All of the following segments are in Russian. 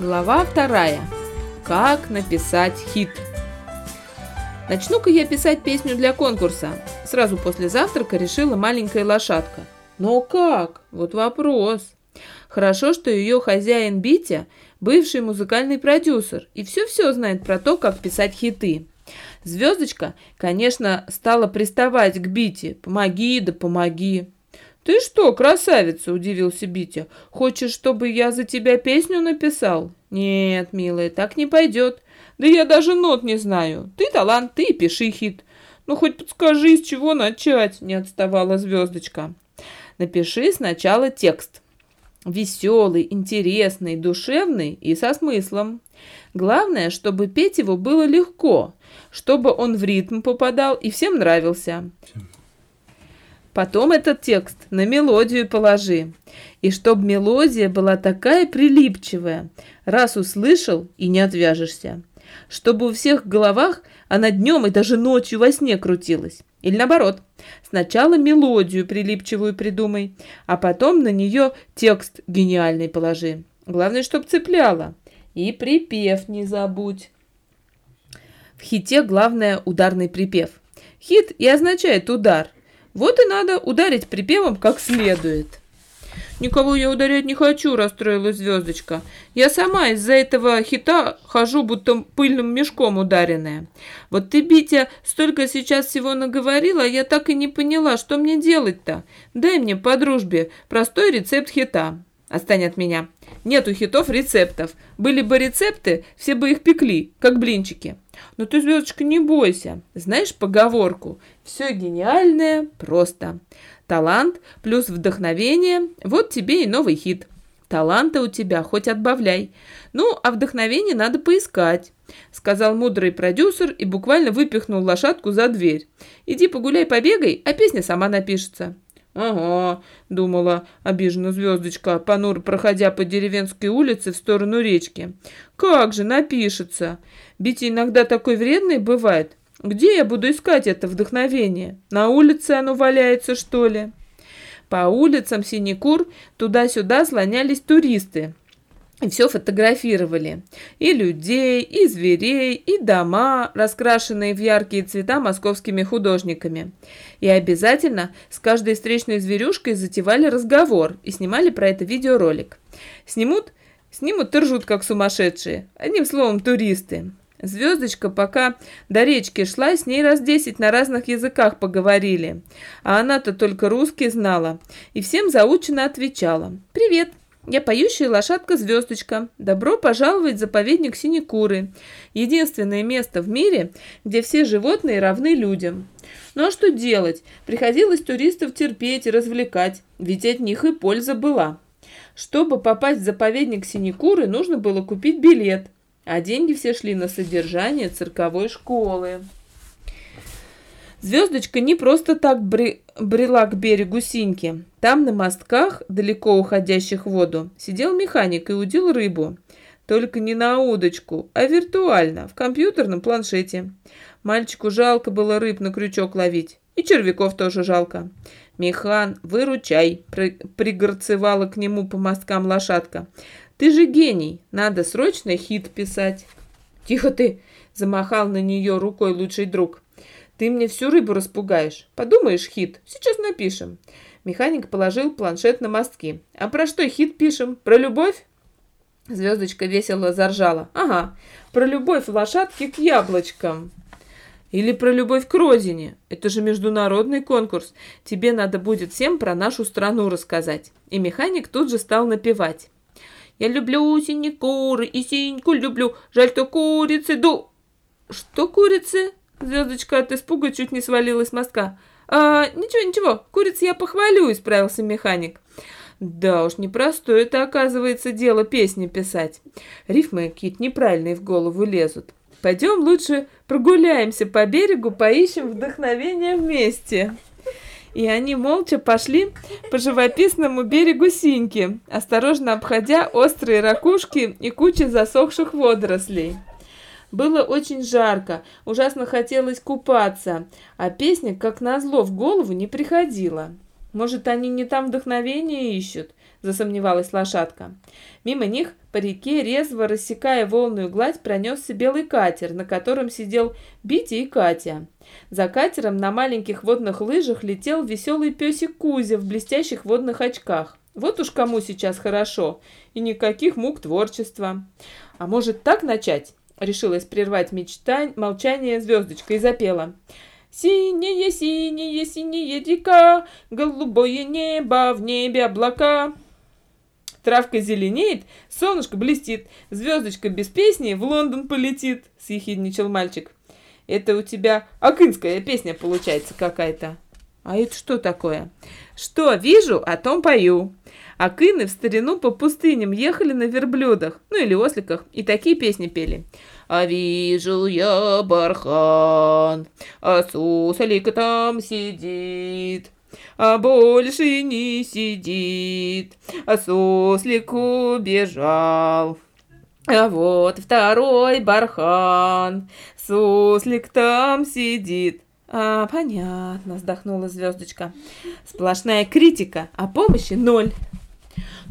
Глава вторая. Как написать хит. Начну-ка я писать песню для конкурса. Сразу после завтрака решила маленькая лошадка. Но как? Вот вопрос. Хорошо, что ее хозяин Битя – бывший музыкальный продюсер и все-все знает про то, как писать хиты. Звездочка, конечно, стала приставать к Бите. «Помоги, да помоги». «Ты что, красавица?» – удивился Битя. «Хочешь, чтобы я за тебя песню написал?» «Нет, милая, так не пойдет. Да я даже нот не знаю. Ты талант, ты пиши хит. Ну, хоть подскажи, с чего начать?» – не отставала звездочка. «Напиши сначала текст. Веселый, интересный, душевный и со смыслом. Главное, чтобы петь его было легко, чтобы он в ритм попадал и всем нравился». Потом этот текст на мелодию положи. И чтоб мелодия была такая прилипчивая, раз услышал и не отвяжешься. Чтобы у всех в головах она днем и даже ночью во сне крутилась. Или наоборот, сначала мелодию прилипчивую придумай, а потом на нее текст гениальный положи. Главное, чтоб цепляла. И припев не забудь. В хите главное ударный припев. Хит и означает удар – вот и надо ударить припевом как следует. «Никого я ударять не хочу», – расстроилась звездочка. «Я сама из-за этого хита хожу, будто пыльным мешком ударенная. Вот ты, Битя, столько сейчас всего наговорила, я так и не поняла, что мне делать-то. Дай мне по дружбе простой рецепт хита». Отстань от меня. Нету хитов рецептов. Были бы рецепты, все бы их пекли, как блинчики. Но ты, звездочка, не бойся. Знаешь поговорку? Все гениальное просто. Талант плюс вдохновение – вот тебе и новый хит. Таланта у тебя хоть отбавляй. Ну, а вдохновение надо поискать, сказал мудрый продюсер и буквально выпихнул лошадку за дверь. Иди погуляй, побегай, а песня сама напишется. «Ага», — думала обиженно звездочка, понур проходя по деревенской улице в сторону речки. «Как же напишется! Бити иногда такой вредный бывает. Где я буду искать это вдохновение? На улице оно валяется, что ли?» По улицам Синекур туда-сюда слонялись туристы, и все фотографировали. И людей, и зверей, и дома, раскрашенные в яркие цвета московскими художниками. И обязательно с каждой встречной зверюшкой затевали разговор и снимали про это видеоролик. Снимут, снимут и ржут, как сумасшедшие. Одним словом, туристы. Звездочка, пока до речки шла, с ней раз десять на разных языках поговорили. А она-то только русский знала. И всем заученно отвечала. «Привет, я поющая лошадка-звездочка. Добро пожаловать в заповедник Синекуры. Единственное место в мире, где все животные равны людям. Ну а что делать? Приходилось туристов терпеть и развлекать, ведь от них и польза была. Чтобы попасть в заповедник Синекуры, нужно было купить билет, а деньги все шли на содержание цирковой школы. Звездочка не просто так бре брела к берегу Синьки. Там на мостках, далеко уходящих в воду, сидел механик и удил рыбу. Только не на удочку, а виртуально, в компьютерном планшете. Мальчику жалко было рыб на крючок ловить. И червяков тоже жалко. «Механ, выручай!» при пригорцевала к нему по мосткам лошадка. «Ты же гений! Надо срочно хит писать!» «Тихо ты!» – замахал на нее рукой лучший друг. Ты мне всю рыбу распугаешь. Подумаешь, хит. Сейчас напишем. Механик положил планшет на мостки. А про что хит пишем? Про любовь? Звездочка весело заржала. Ага, про любовь лошадки к яблочкам. Или про любовь к родине. Это же международный конкурс. Тебе надо будет всем про нашу страну рассказать. И механик тут же стал напевать. Я люблю синие куры и синьку люблю. Жаль, что курицы ду... Что курицы? Звездочка от испуга чуть не свалилась с мостка. «А, ничего, ничего, курица я похвалю», — исправился механик. Да уж, непростое это, оказывается, дело песни писать. Рифмы какие-то неправильные в голову лезут. Пойдем лучше прогуляемся по берегу, поищем вдохновение вместе. И они молча пошли по живописному берегу Синьки, осторожно обходя острые ракушки и кучи засохших водорослей. Было очень жарко, ужасно хотелось купаться, а песня, как назло, в голову не приходила. Может, они не там вдохновение ищут? Засомневалась лошадка. Мимо них по реке, резво рассекая волную гладь, пронесся белый катер, на котором сидел Бити и Катя. За катером на маленьких водных лыжах летел веселый песик Кузя в блестящих водных очках. Вот уж кому сейчас хорошо, и никаких мук творчества. А может так начать? Решилась прервать мечтань, молчание звездочка и запела. Синее, синее, синее река, голубое небо, в небе облака. Травка зеленеет, солнышко блестит, звездочка без песни в Лондон полетит, съехидничал мальчик. Это у тебя акынская песня получается какая-то. А это что такое? Что вижу, о том пою. Акыны в старину по пустыням ехали на верблюдах, ну или осликах, и такие песни пели. А вижу я бархан, а суслик там сидит, а больше не сидит, а суслик убежал. А вот второй бархан, суслик там сидит. А, понятно, вздохнула звездочка. Сплошная критика, а помощи ноль.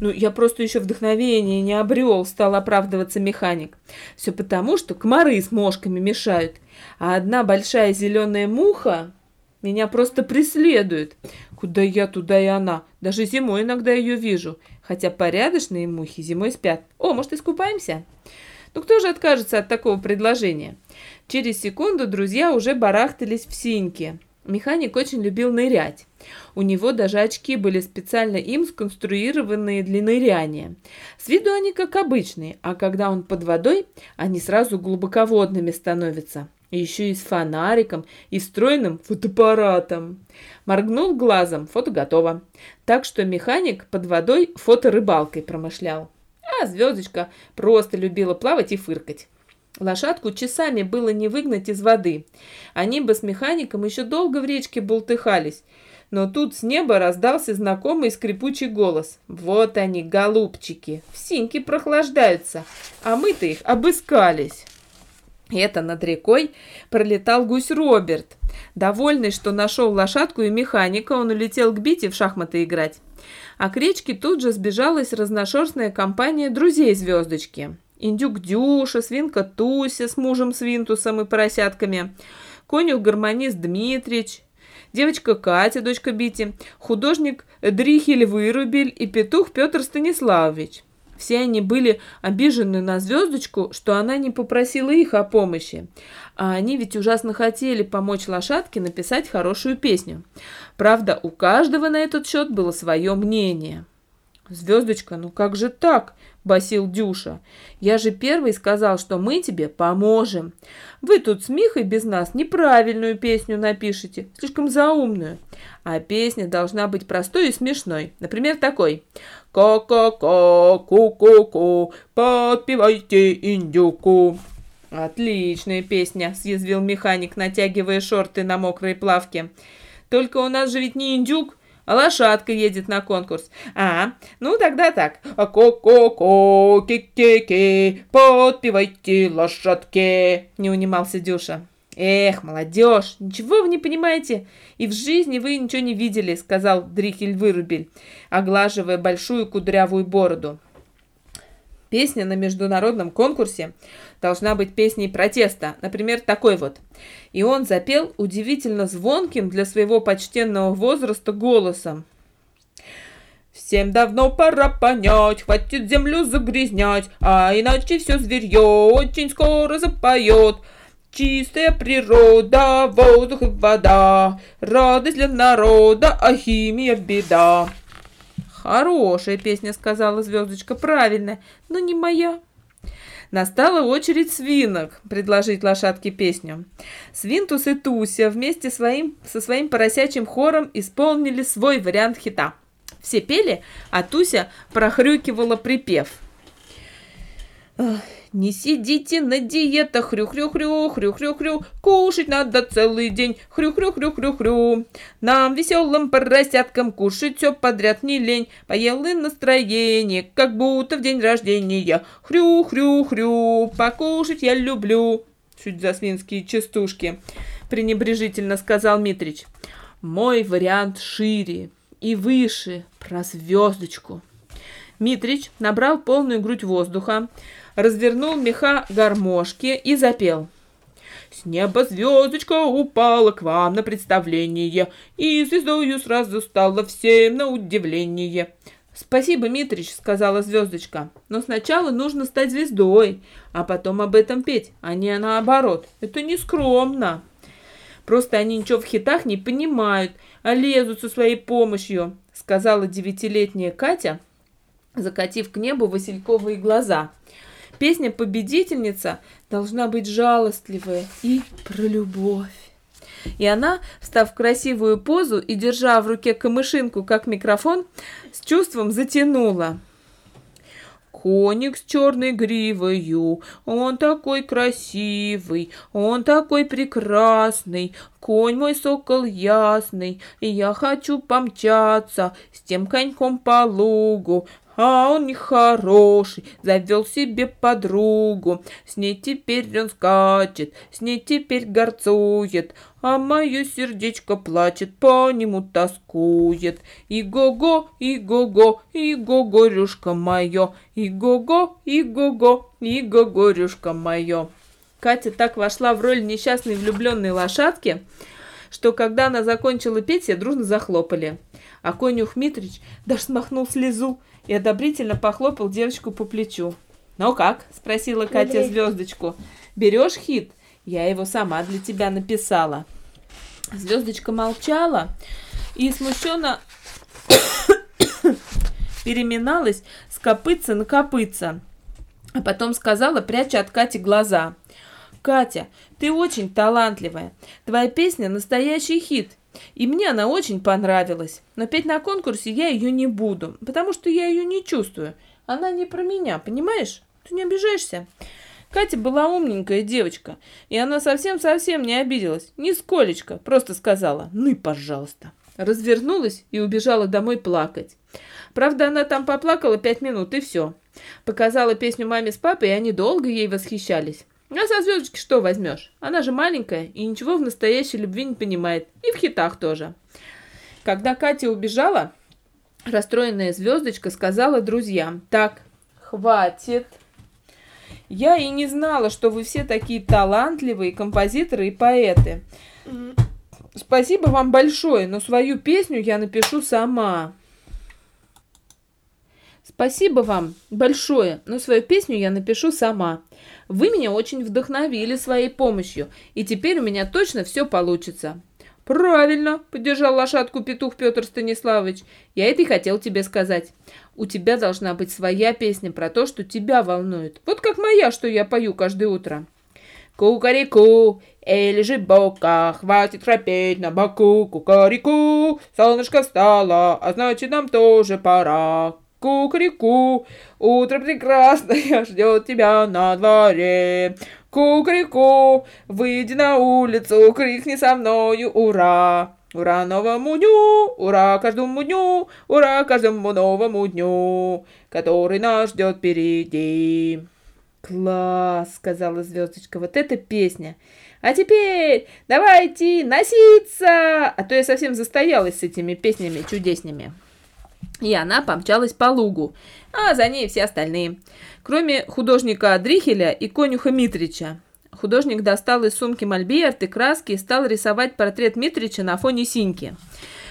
Ну, я просто еще вдохновение не обрел, стал оправдываться механик. Все потому, что комары с мошками мешают. А одна большая зеленая муха меня просто преследует. Куда я, туда и она. Даже зимой иногда ее вижу. Хотя порядочные мухи зимой спят. О, может, искупаемся? Ну, кто же откажется от такого предложения? Через секунду друзья уже барахтались в синьке. Механик очень любил нырять. У него даже очки были специально им сконструированные для ныряния. С виду они как обычные, а когда он под водой, они сразу глубоководными становятся. Еще и с фонариком, и встроенным фотоаппаратом. Моргнул глазом, фото готово. Так что механик под водой фоторыбалкой промышлял. А звездочка просто любила плавать и фыркать. Лошадку часами было не выгнать из воды. Они бы с механиком еще долго в речке бултыхались. Но тут с неба раздался знакомый скрипучий голос. «Вот они, голубчики, в синьке прохлаждаются, а мы-то их обыскались». Это над рекой пролетал гусь Роберт. Довольный, что нашел лошадку и механика, он улетел к Бите в шахматы играть. А к речке тут же сбежалась разношерстная компания друзей звездочки. Индюк Дюша, свинка Туся с мужем Свинтусом и поросятками, конюх-гармонист Дмитрич, девочка Катя, дочка Бити, художник Дрихель Вырубель и петух Петр Станиславович. Все они были обижены на звездочку, что она не попросила их о помощи. А они ведь ужасно хотели помочь лошадке написать хорошую песню. Правда, у каждого на этот счет было свое мнение. «Звездочка, ну как же так?» – басил Дюша. «Я же первый сказал, что мы тебе поможем. Вы тут с Михой без нас неправильную песню напишите, слишком заумную. А песня должна быть простой и смешной. Например, такой. «Ко-ко-ко, ку-ку-ку, подпевайте индюку». «Отличная песня», – съязвил механик, натягивая шорты на мокрой плавке. «Только у нас же ведь не индюк, а лошадка едет на конкурс. А, ну тогда так. Ко-ко-ко, ки-ки-ки, подпевайте лошадке, не унимался Дюша. «Эх, молодежь, ничего вы не понимаете, и в жизни вы ничего не видели», — сказал Дрихель Вырубель, оглаживая большую кудрявую бороду. Песня на международном конкурсе должна быть песней протеста, например, такой вот. И он запел удивительно звонким для своего почтенного возраста голосом. Всем давно пора понять, хватит землю загрязнять, а иначе все зверье очень скоро запоет. Чистая природа, воздух и вода, радость для народа, а химия беда. «Хорошая песня», — сказала звездочка, — «правильная, но не моя». Настала очередь свинок предложить лошадке песню. Свинтус и Туся вместе своим, со своим поросячьим хором исполнили свой вариант хита. Все пели, а Туся прохрюкивала припев — не сидите на диетах, хрю-хрю-хрю, хрю-хрю-хрю, кушать надо целый день, хрю-хрю-хрю-хрю-хрю. Нам, веселым поросяткам, кушать все подряд не лень, поел и настроение, как будто в день рождения. Хрю-хрю-хрю, покушать я люблю. Чуть за свинские частушки, пренебрежительно сказал Митрич. Мой вариант шире, и выше про звездочку. Митрич набрал полную грудь воздуха, развернул меха гармошки и запел. С неба звездочка упала к вам на представление, и звездою сразу стало всем на удивление. «Спасибо, Митрич», — сказала звездочка, — «но сначала нужно стать звездой, а потом об этом петь, а не наоборот. Это не скромно». Просто они ничего в хитах не понимают, а лезут со своей помощью», — сказала девятилетняя Катя, закатив к небу васильковые глаза. «Песня «Победительница» должна быть жалостливая и про любовь». И она, встав в красивую позу и держа в руке камышинку, как микрофон, с чувством затянула – Коник с черной гривою, он такой красивый, он такой прекрасный, конь мой сокол ясный, и я хочу помчаться с тем коньком по лугу, а он нехороший, завел себе подругу. С ней теперь он скачет, с ней теперь горцует, а мое сердечко плачет, по нему тоскует. И го-го, и го-го, и го-горюшка мое, и го-го, и го-го, и го-горюшка мое. Катя так вошла в роль несчастной влюбленной лошадки, что когда она закончила петь, все дружно захлопали. А конюх Митрич даже смахнул слезу и одобрительно похлопал девочку по плечу. «Ну как?» – спросила Катя звездочку. «Берешь хит? Я его сама для тебя написала». Звездочка молчала и смущенно переминалась с копытца на копытца. А потом сказала, пряча от Кати глаза. «Катя, ты очень талантливая. Твоя песня – настоящий хит. И мне она очень понравилась. Но петь на конкурсе я ее не буду, потому что я ее не чувствую. Она не про меня, понимаешь? Ты не обижаешься? Катя была умненькая девочка, и она совсем-совсем не обиделась. Нисколечко, просто сказала «ну и пожалуйста». Развернулась и убежала домой плакать. Правда, она там поплакала пять минут, и все. Показала песню маме с папой, и они долго ей восхищались. А со звездочки что возьмешь? Она же маленькая и ничего в настоящей любви не понимает. И в хитах тоже. Когда Катя убежала, расстроенная звездочка сказала друзьям, так, хватит. Я и не знала, что вы все такие талантливые композиторы и поэты. Спасибо вам большое, но свою песню я напишу сама. Спасибо вам большое, но свою песню я напишу сама. Вы меня очень вдохновили своей помощью, и теперь у меня точно все получится. «Правильно!» – поддержал лошадку петух Петр Станиславович. «Я это и хотел тебе сказать. У тебя должна быть своя песня про то, что тебя волнует. Вот как моя, что я пою каждое утро». Кукареку, эй, лежи бока, хватит храпеть на боку, кукареку, солнышко встало, а значит нам тоже пора. Кукареку, утро прекрасное ждет тебя на дворе. Кукареку, выйди на улицу, крикни со мною «Ура!» Ура новому дню, ура каждому дню, ура каждому новому дню, который нас ждет впереди. Класс, сказала звездочка, вот эта песня. А теперь давайте носиться, а то я совсем застоялась с этими песнями чудесными. И она помчалась по лугу, а за ней все остальные, кроме художника Дрихеля и конюха Митрича. Художник достал из сумки мольберт и краски и стал рисовать портрет Митрича на фоне синьки.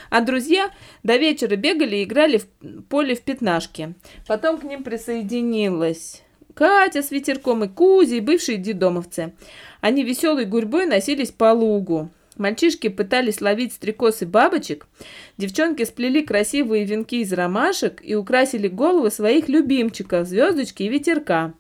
А друзья до вечера бегали и играли в поле в пятнашки. Потом к ним присоединилась Катя с ветерком и Кузя, бывшие дедомовцы. Они веселой гурьбой носились по лугу. Мальчишки пытались ловить стрекоз и бабочек, девчонки сплели красивые венки из ромашек и украсили головы своих любимчиков, звездочки и ветерка.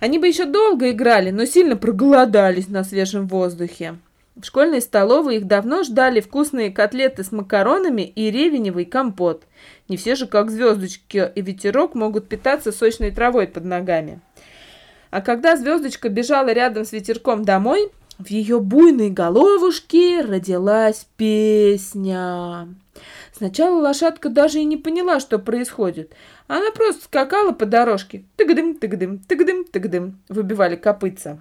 Они бы еще долго играли, но сильно проголодались на свежем воздухе. В школьной столовой их давно ждали вкусные котлеты с макаронами и ревеневый компот. Не все же, как звездочки и ветерок, могут питаться сочной травой под ногами. А когда звездочка бежала рядом с ветерком домой, в ее буйной головушке родилась песня. Сначала лошадка даже и не поняла, что происходит. Она просто скакала по дорожке. Тыгдым, тыгдым, тыгдым, тыгдым. Выбивали копытца.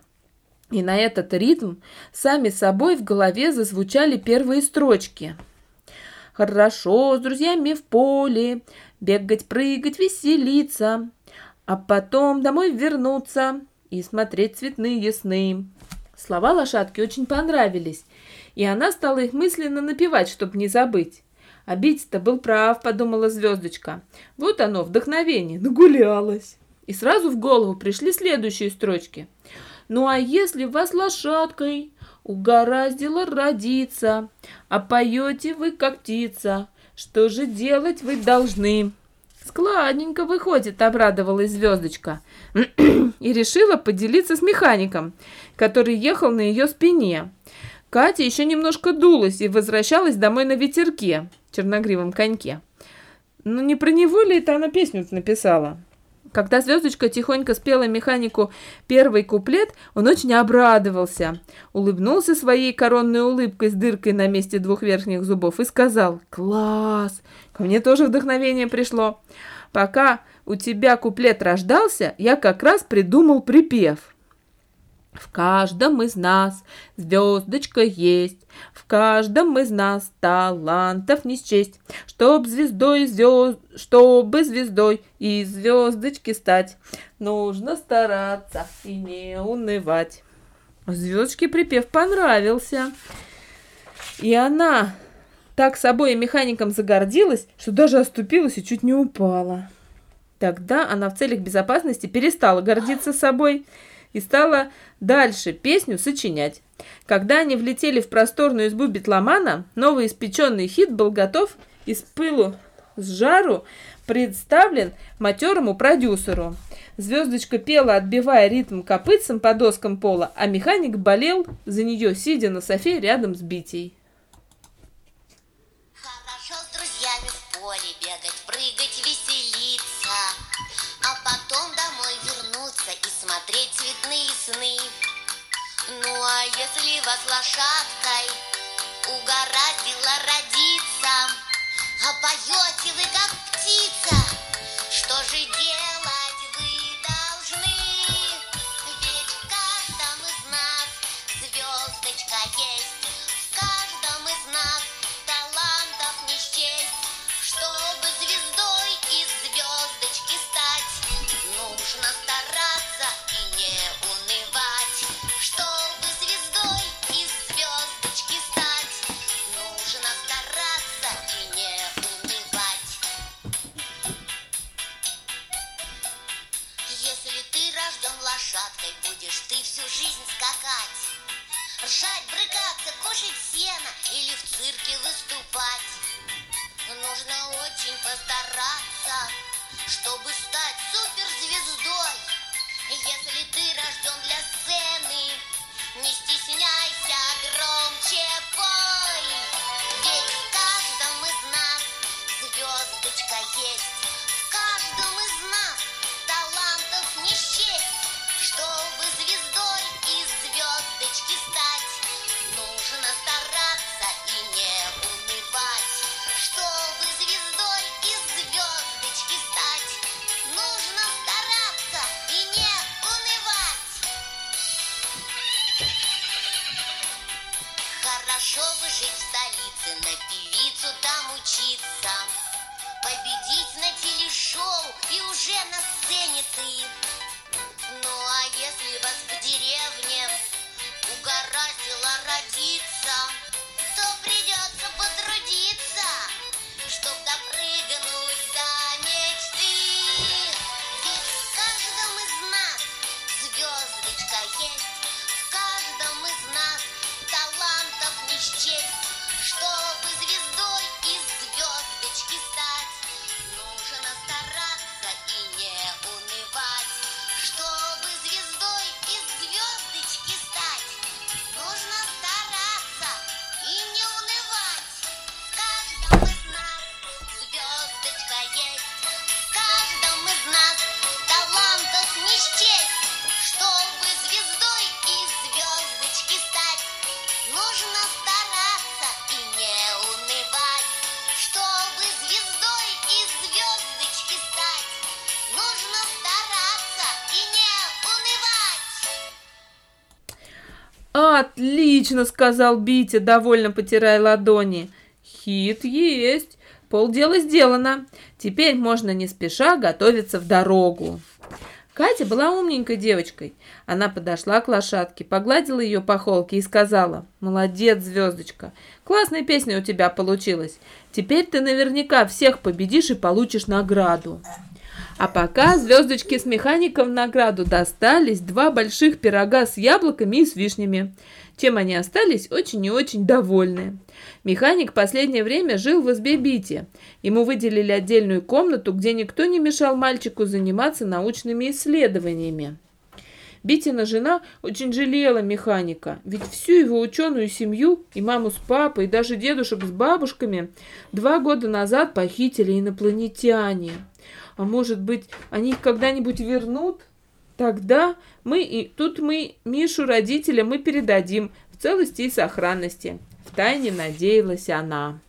И на этот ритм сами собой в голове зазвучали первые строчки. Хорошо с друзьями в поле, бегать, прыгать, веселиться, а потом домой вернуться и смотреть цветные сны. Слова лошадки очень понравились, и она стала их мысленно напевать, чтобы не забыть. А Битя-то был прав, подумала звездочка. Вот оно, вдохновение, нагулялась. И сразу в голову пришли следующие строчки. Ну а если вас лошадкой угораздило родиться, а поете вы как птица, что же делать вы должны? Складненько выходит, обрадовалась звездочка и решила поделиться с механиком, который ехал на ее спине. Катя еще немножко дулась и возвращалась домой на ветерке, черногривом коньке. Ну не про него ли это она песню написала? Когда звездочка тихонько спела механику первый куплет, он очень обрадовался, улыбнулся своей коронной улыбкой с дыркой на месте двух верхних зубов и сказал «Класс! Ко мне тоже вдохновение пришло. Пока у тебя куплет рождался, я как раз придумал припев». В каждом из нас звездочка есть, в каждом из нас талантов не счесть. Чтоб звездой звезд, чтобы звездой и звездочки стать, нужно стараться и не унывать. Звездочке припев понравился. И она так собой и механиком загордилась, что даже оступилась и чуть не упала. Тогда она в целях безопасности перестала гордиться собой и стала дальше песню сочинять. Когда они влетели в просторную избу битломана, новый испеченный хит был готов из пылу с жару представлен матерому продюсеру. Звездочка пела, отбивая ритм копытцем по доскам пола, а механик болел за нее, сидя на софе рядом с Битей. Если вас лошадкой. Угораздило родиться, а поете вы как птица, что же делать скакать. Ржать, брыкаться, кушать сено или в цирке выступать. Нужно очень постараться, чтобы стать суперзвездой. Если ты рожден для сцены, не стесняйся, громче пой. Ведь в каждом из нас звездочка есть. «Отлично!» — сказал Битя, довольно потирая ладони. Хит есть. Полдела сделано. Теперь можно не спеша готовиться в дорогу. Катя была умненькой девочкой. Она подошла к лошадке, погладила ее по холке и сказала, «Молодец, звездочка, классная песня у тебя получилась. Теперь ты наверняка всех победишь и получишь награду». А пока звездочки с механиком в награду достались два больших пирога с яблоками и с вишнями. Чем они остались очень и очень довольны. Механик последнее время жил в избе Бити. Ему выделили отдельную комнату, где никто не мешал мальчику заниматься научными исследованиями. Битина жена очень жалела механика, ведь всю его ученую семью, и маму с папой, и даже дедушек с бабушками, два года назад похитили инопланетяне. А может быть, они их когда-нибудь вернут? Тогда мы и тут мы Мишу родителям мы передадим в целости и сохранности. Втайне надеялась она.